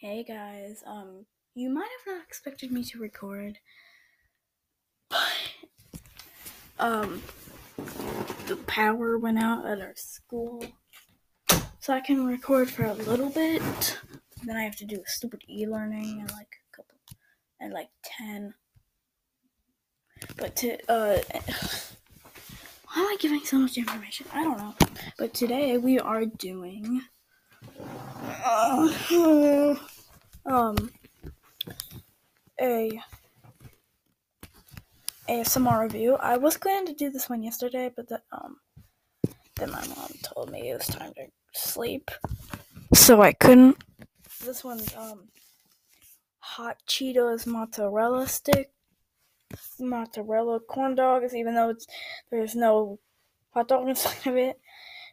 Hey guys, um, you might have not expected me to record, but um, the power went out at our school, so I can record for a little bit. Then I have to do a stupid e-learning and like a couple, and like ten. But to uh, why am I giving so much information? I don't know. But today we are doing. Uh, um a ASMR review. I was going to do this one yesterday, but the, um then my mom told me it was time to sleep, so I couldn't. This one's um hot Cheetos mozzarella stick, mozzarella corn dogs, even though it's there's no hot dog inside of it.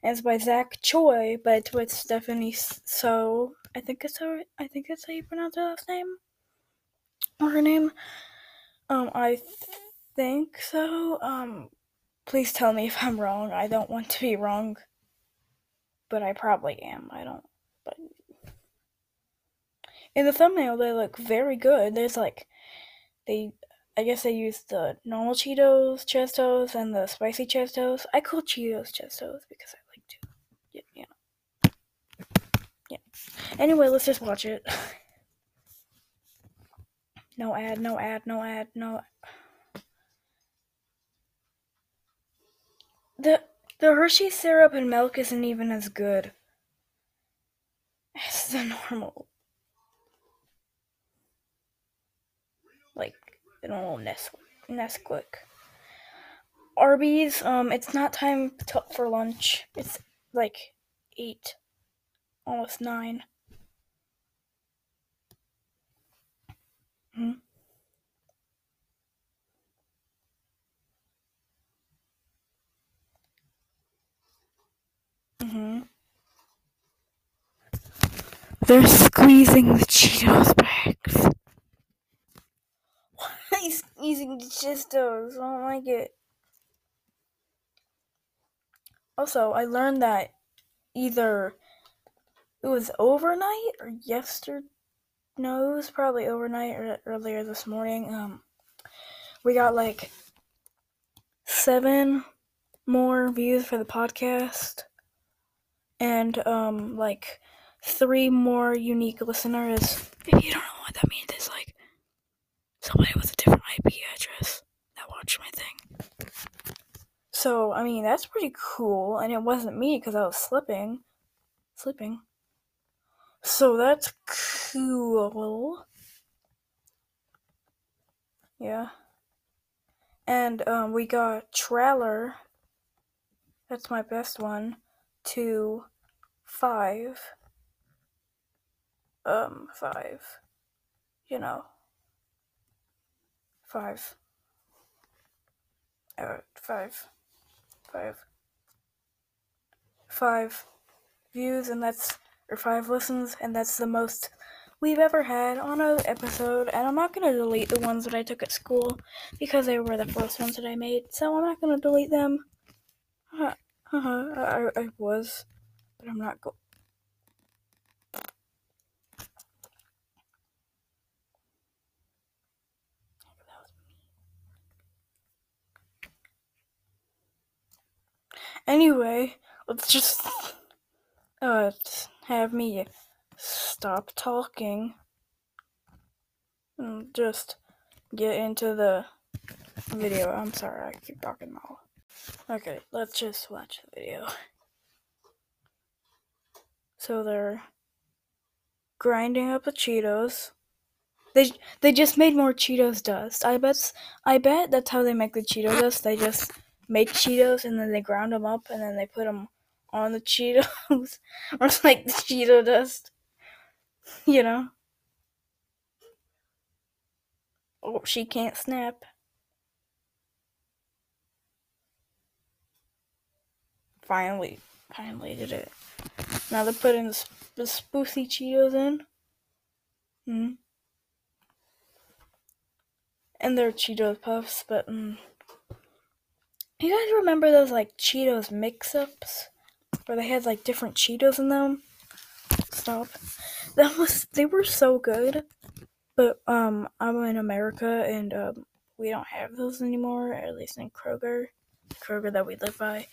It's by Zach Choi, but with Stephanie Soo. I think it's how I think it's how you pronounce her last name or her name. Um, I think so. Um, please tell me if I'm wrong. I don't want to be wrong, but I probably am. I don't. But in the thumbnail, they look very good. There's like they. I guess they used the normal Cheetos, Chestos, and the spicy Chestos. I call Cheetos Chestos because I like to. Yeah, yeah. Yeah. Anyway, let's just watch it. no ad, no ad, no ad, no. The the Hershey syrup and milk isn't even as good as the normal. Like the normal Nesquik. Nesquik. Arby's, um, it's not time to, for lunch. It's like eight almost nine. Hmm. hmm They're squeezing the Cheetos bags. Why are you squeezing the Cheetos? I don't like it. Also, I learned that either it was overnight or yesterday. No, it was probably overnight or earlier this morning. Um, we got like seven more views for the podcast, and um, like three more unique listeners. If you don't know what that means, it's like somebody with a different IP address that watched my thing. So I mean that's pretty cool, and it wasn't me because I was slipping, sleeping. So that's cool. Yeah. And um, we got Trailer. That's my best one. To five. Um, five. You know. Five. Uh, five. Five. Five views, and that's or five listens, and that's the most we've ever had on an episode. And I'm not gonna delete the ones that I took at school because they were the first ones that I made, so I'm not gonna delete them. Uh, uh, I, I was, but I'm not go. Anyway, let's just uh have me stop talking and just get into the video. I'm sorry, I keep talking now. Okay, let's just watch the video. So they're grinding up the Cheetos. They they just made more Cheetos dust. I bet I bet that's how they make the Cheeto dust. They just make Cheetos and then they ground them up and then they put them on the Cheetos or like the Cheeto dust. You know? Oh, she can't snap. Finally, finally did it. Now they're putting the, the spoofy Cheetos in. Hmm. And they're Cheetos puffs, but mm. You guys remember those like Cheetos mix-ups? where they had like different Cheetos in them. Stop. That was they were so good. But um, I'm in America and um, we don't have those anymore. At least in Kroger, Kroger that we live by.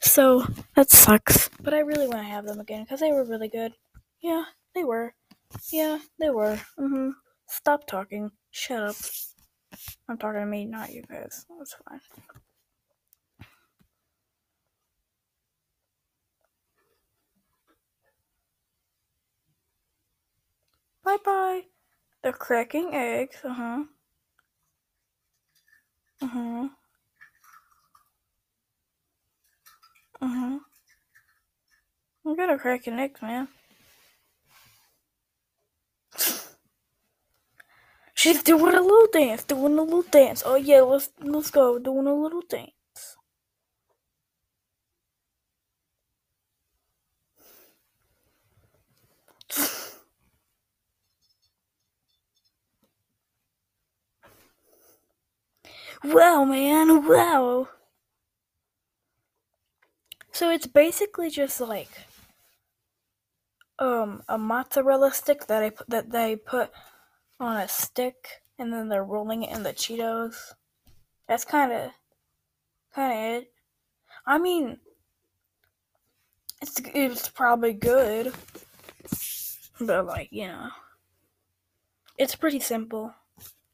So that sucks. But I really want to have them again because they were really good. Yeah, they were. Yeah, they were. Mhm. Stop talking. Shut up. I'm talking to me, not you guys. That's fine. Bye bye. They're cracking eggs. Uh huh. Uh huh. Uh huh. I'm gonna crack an egg, man. She's doing a little dance, doing a little dance. Oh yeah, let's let's go, doing a little dance. Wow, man, wow. So it's basically just like um a mozzarella stick that I put that they put on a stick and then they're rolling it in the Cheetos. That's kind of kind of it. I mean, it's it's probably good, but like you know, it's pretty simple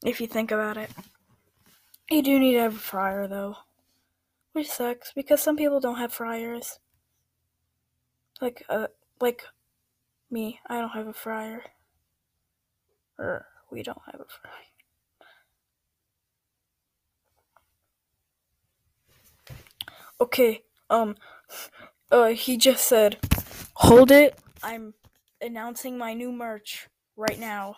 if you think about it. You do need to have a fryer though, which sucks because some people don't have fryers. Like uh, like me, I don't have a fryer. Or we don't have a fryer. Okay, um, uh, he just said, hold it. I'm announcing my new merch right now.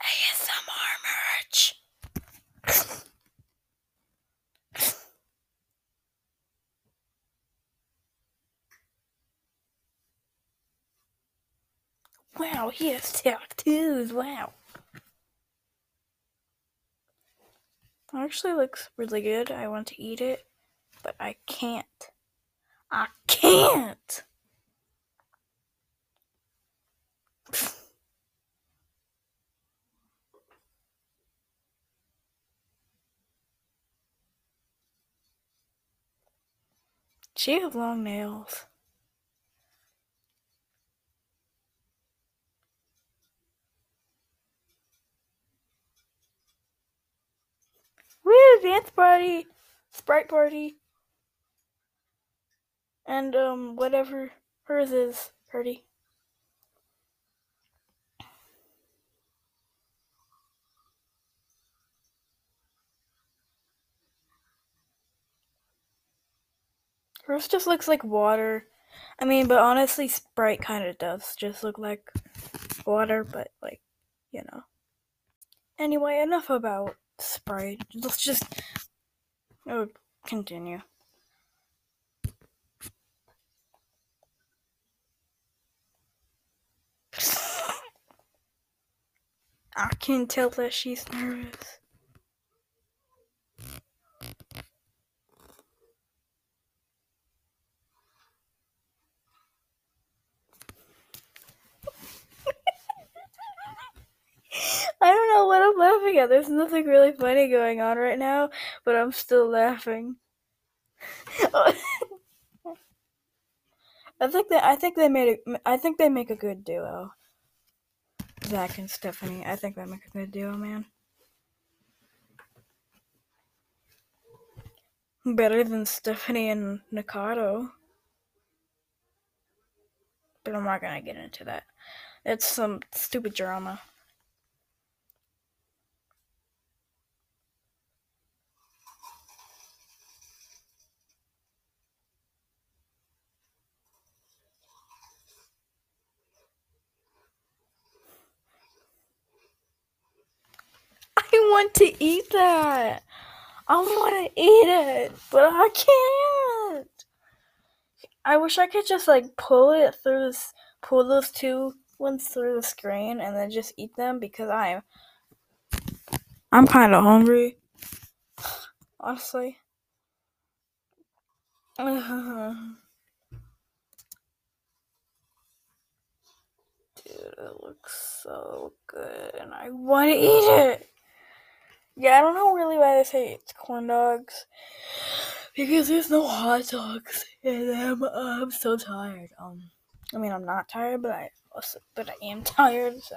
ASMR merch. Wow, he has tattoos. Wow. Actually looks really good. I want to eat it, but I can't. I can't. She has long nails. Dance party, sprite party, and um whatever hers is party. Hers just looks like water. I mean, but honestly, Sprite kind of does just look like water, but like, you know. Anyway, enough about Sprite. Let's just oh, continue. I can tell that she's nervous. I don't know what I'm laughing at. There's nothing really funny going on right now, but I'm still laughing. I think that I think they made a I think they make a good duo. Zach and Stephanie. I think they make a good duo, man. Better than Stephanie and Nikado. But I'm not gonna get into that. It's some stupid drama. I want to eat that. I want to eat it, but I can't. I wish I could just like pull it through this, pull those two ones through the screen and then just eat them because I'm, I'm kind of hungry. Honestly. Dude, it looks so good, and I want to eat it. Yeah, I don't know really why they say it's corn dogs. Because there's no hot dogs in them. I'm so tired. Um, I mean, I'm not tired, but I also, but I am tired. So.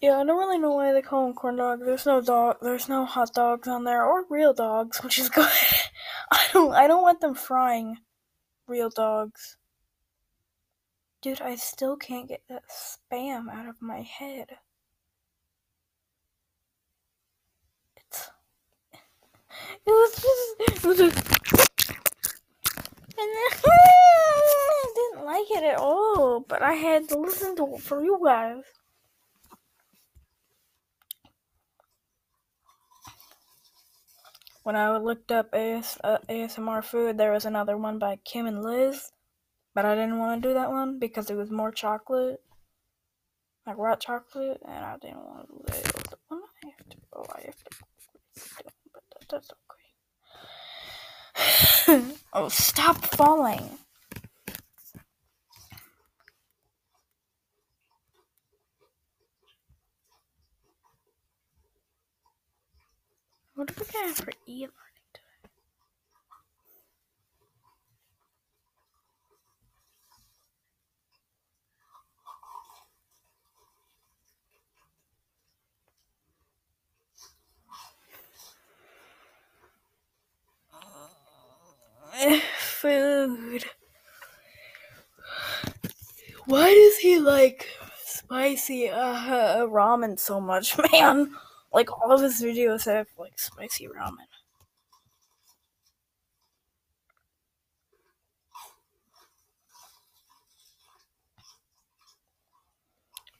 Yeah, I don't really know why they call them corn dogs. There's no dog. There's no hot dogs on there or real dogs, which is good. I don't. I don't want them frying real dogs. Dude, I still can't get that spam out of my head. It's. It was just. It was just. And then, I didn't like it at all, but I had to listen to it for you guys. When I looked up AS, uh, ASMR food, there was another one by Kim and Liz. But I didn't want to do that one because it was more chocolate, like white chocolate, and I didn't want to do that. I have to, oh, I have to, but that, that's okay. oh, stop falling. What are we have for e food. Why does he like spicy uh, ramen so much, man? Like all of his videos have like spicy ramen.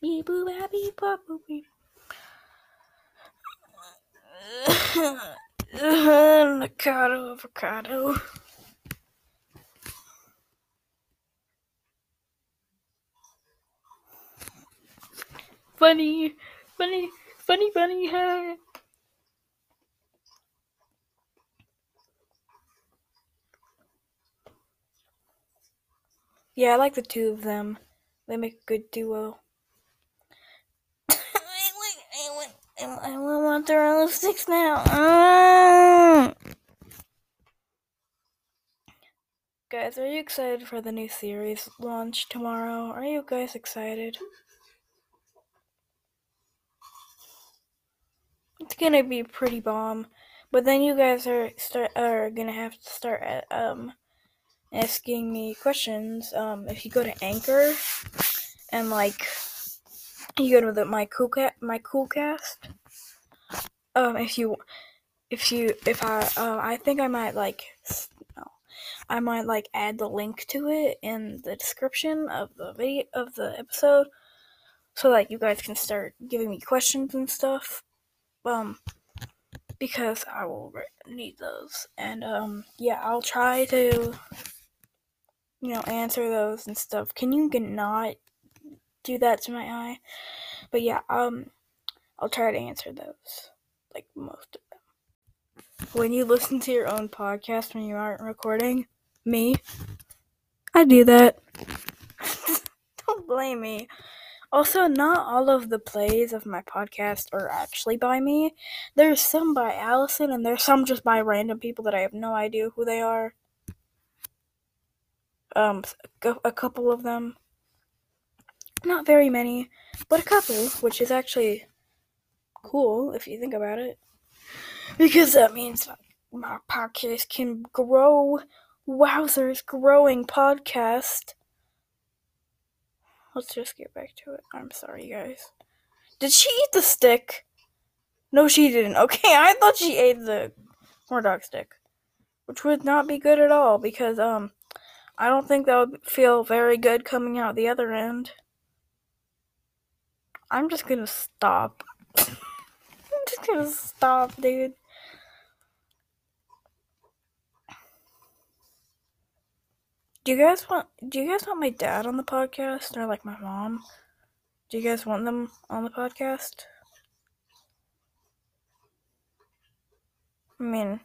Beep boop beep boop beep. avocado, avocado. Funny, funny, funny, funny, hey. Yeah, I like the two of them. They make a good duo. I want their lipsticks now. Mm. Guys, are you excited for the new series launch tomorrow? Are you guys excited? Gonna be pretty bomb, but then you guys are start are gonna have to start at, um asking me questions. Um, if you go to Anchor and like you go to the my cool cat my cool cast um if you if you if i uh, i think i might like no, i might like add the link to it in the description of the video of the episode so like you guys can start giving me questions and stuff um because i will need those and um yeah i'll try to you know answer those and stuff can you not do that to my eye but yeah um i'll try to answer those like most of them. When you listen to your own podcast when you aren't recording, me, I do that. Don't blame me. Also, not all of the plays of my podcast are actually by me. There's some by Allison, and there's some just by random people that I have no idea who they are. Um, a couple of them. Not very many, but a couple, which is actually cool if you think about it. Because that means my podcast can grow. Wowzers, growing podcast. Let's just get back to it. I'm sorry, guys. Did she eat the stick? No, she didn't. Okay, I thought she ate the corn dog stick, which would not be good at all because um, I don't think that would feel very good coming out the other end. I'm just gonna stop. I'm just gonna stop, dude. Do you guys want do you guys want my dad on the podcast or like my mom? Do you guys want them on the podcast? I mean,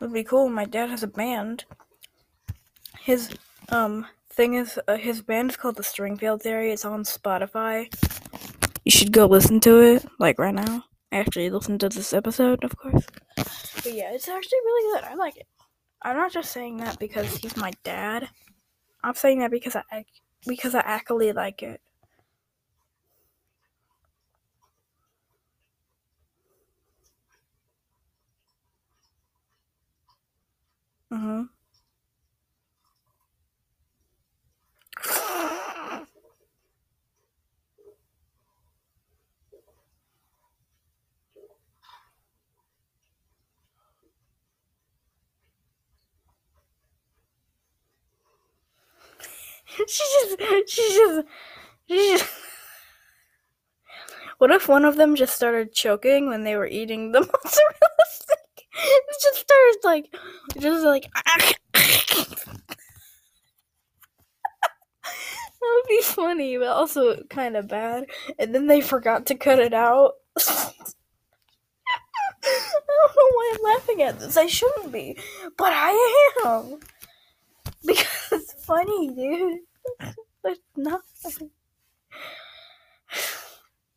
it would be cool. My dad has a band. His um thing is uh, his band is called the Stringfield Theory. It's on Spotify. You should go listen to it like right now. Actually, listen to this episode, of course. But yeah, it's actually really good. I like it. I'm not just saying that because he's my dad. I'm saying that because I because I actually like it. Mhm. She just, she just, she just. What if one of them just started choking when they were eating the mozzarella stick? It just started like, just like. That would be funny, but also kind of bad. And then they forgot to cut it out. I don't know why I'm laughing at this. I shouldn't be, but I am because it's funny, dude. Not.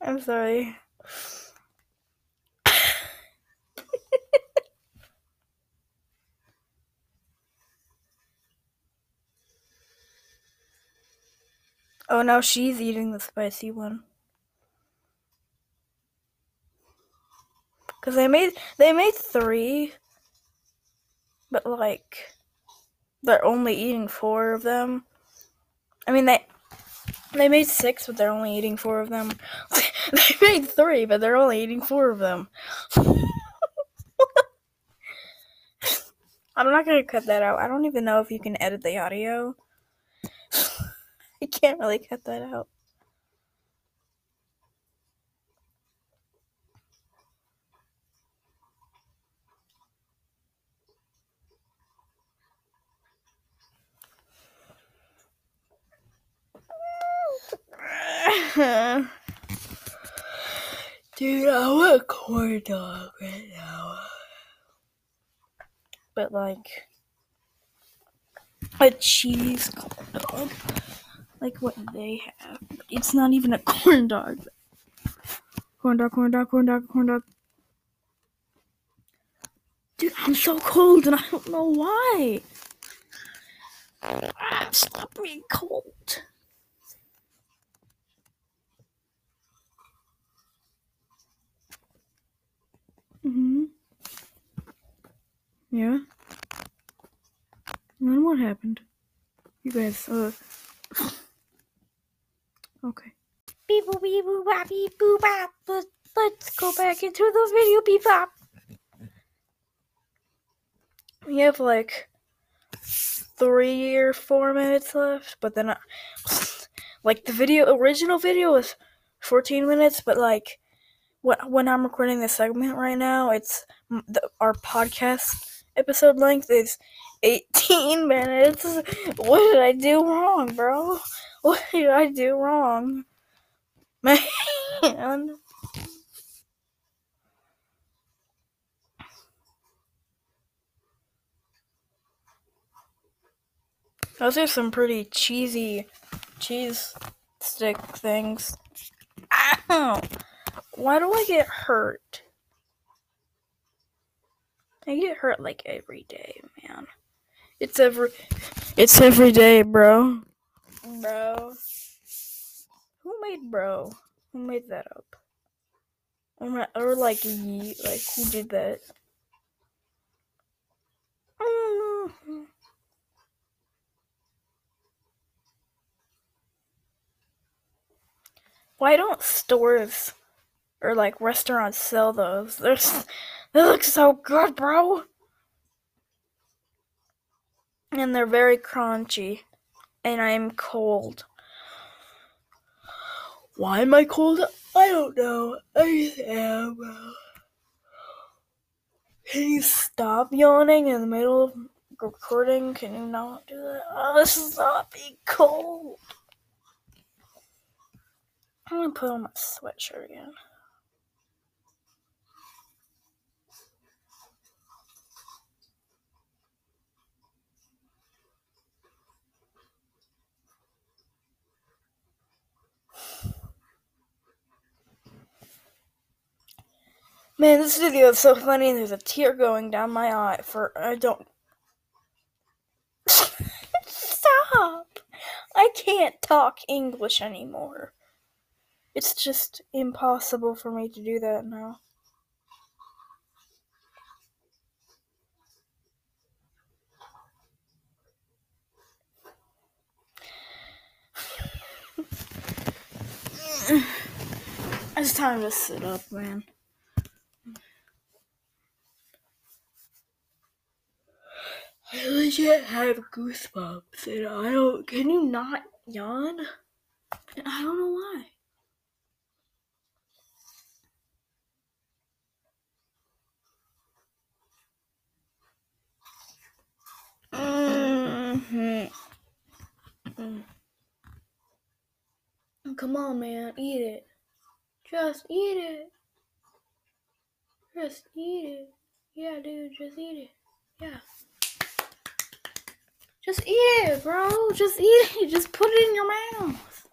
I'm sorry. oh, now she's eating the spicy one. Cause they made they made three, but like they're only eating four of them. I mean they they made six, but they're only eating four of them. they made three, but they're only eating four of them. I'm not gonna cut that out. I don't even know if you can edit the audio. I can't really cut that out. Dude, I want a corn dog right now. But like a cheese corn dog. Like what they have. It's not even a corn dog. Corn dog, corn dog, corn dog, corn dog. Dude, I'm so cold and I don't know why. Ah, stop being cold. Mm-hmm. Yeah. And then what happened? You guys, uh. okay. Beep boop beep boop bop beep boop bop. Let, let's go back into the video beep bop. We have like three or four minutes left, but then, I, like, the video, original video was 14 minutes, but like, when I'm recording this segment right now, it's the, our podcast episode length is 18 minutes. What did I do wrong, bro? What did I do wrong? Man. Those are some pretty cheesy cheese stick things. Ow! Why do I get hurt? I get hurt like every day, man. It's every it's every day, bro. Bro. Who made bro? Who made that up? Or, or like ye like who did that? Why don't stores or like restaurants sell those. They're, they look so good, bro. And they're very crunchy. And I'm cold. Why am I cold? I don't know. I am. Can you stop yawning in the middle of recording? Can you not do that? Oh, this is not being cold. I'm gonna put on my sweatshirt again. Man, this video is so funny. There's a tear going down my eye for I don't. Stop! I can't talk English anymore. It's just impossible for me to do that now. it's time to sit up, man. I legit have goosebumps, and I don't. Can you not yawn? I don't know why. Mm-hmm. Mm. Come on, man, eat it. Just eat it. Just eat it. Yeah, dude, just eat it. Yeah. Just eat it, bro. Just eat it. Just put it in your mouth.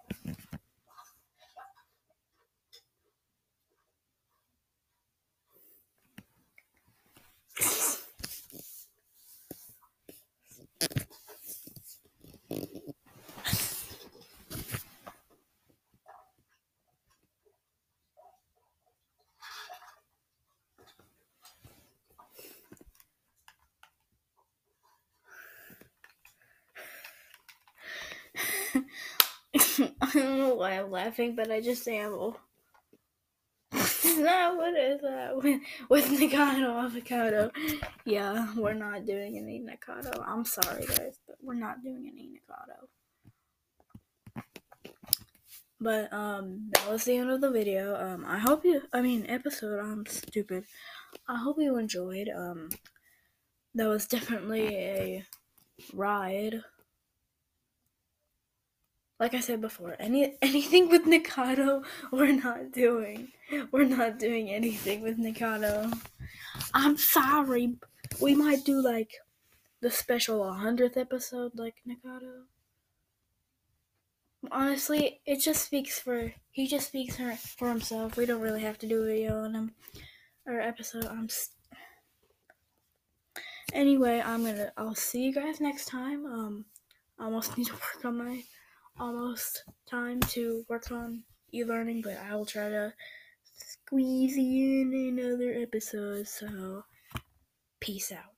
I don't know why I'm laughing, but I just am. not what is that with, with Nikado avocado? Yeah, we're not doing any Nikado. I'm sorry, guys, but we're not doing any Nikado. But um, that was the end of the video. Um, I hope you. I mean, episode. I'm stupid. I hope you enjoyed. Um, that was definitely a ride like I said before, any anything with Nikado, we're not doing. We're not doing anything with Nikado. I'm sorry. We might do like the special 100th episode like Nikado. Honestly, it just speaks for he just speaks for, himself. We don't really have to do a video on him or episode. I'm st- Anyway, I'm to I'll see you guys next time. Um I almost need to work on my almost time to work on e-learning, but I will try to squeeze in another episode. So, peace out.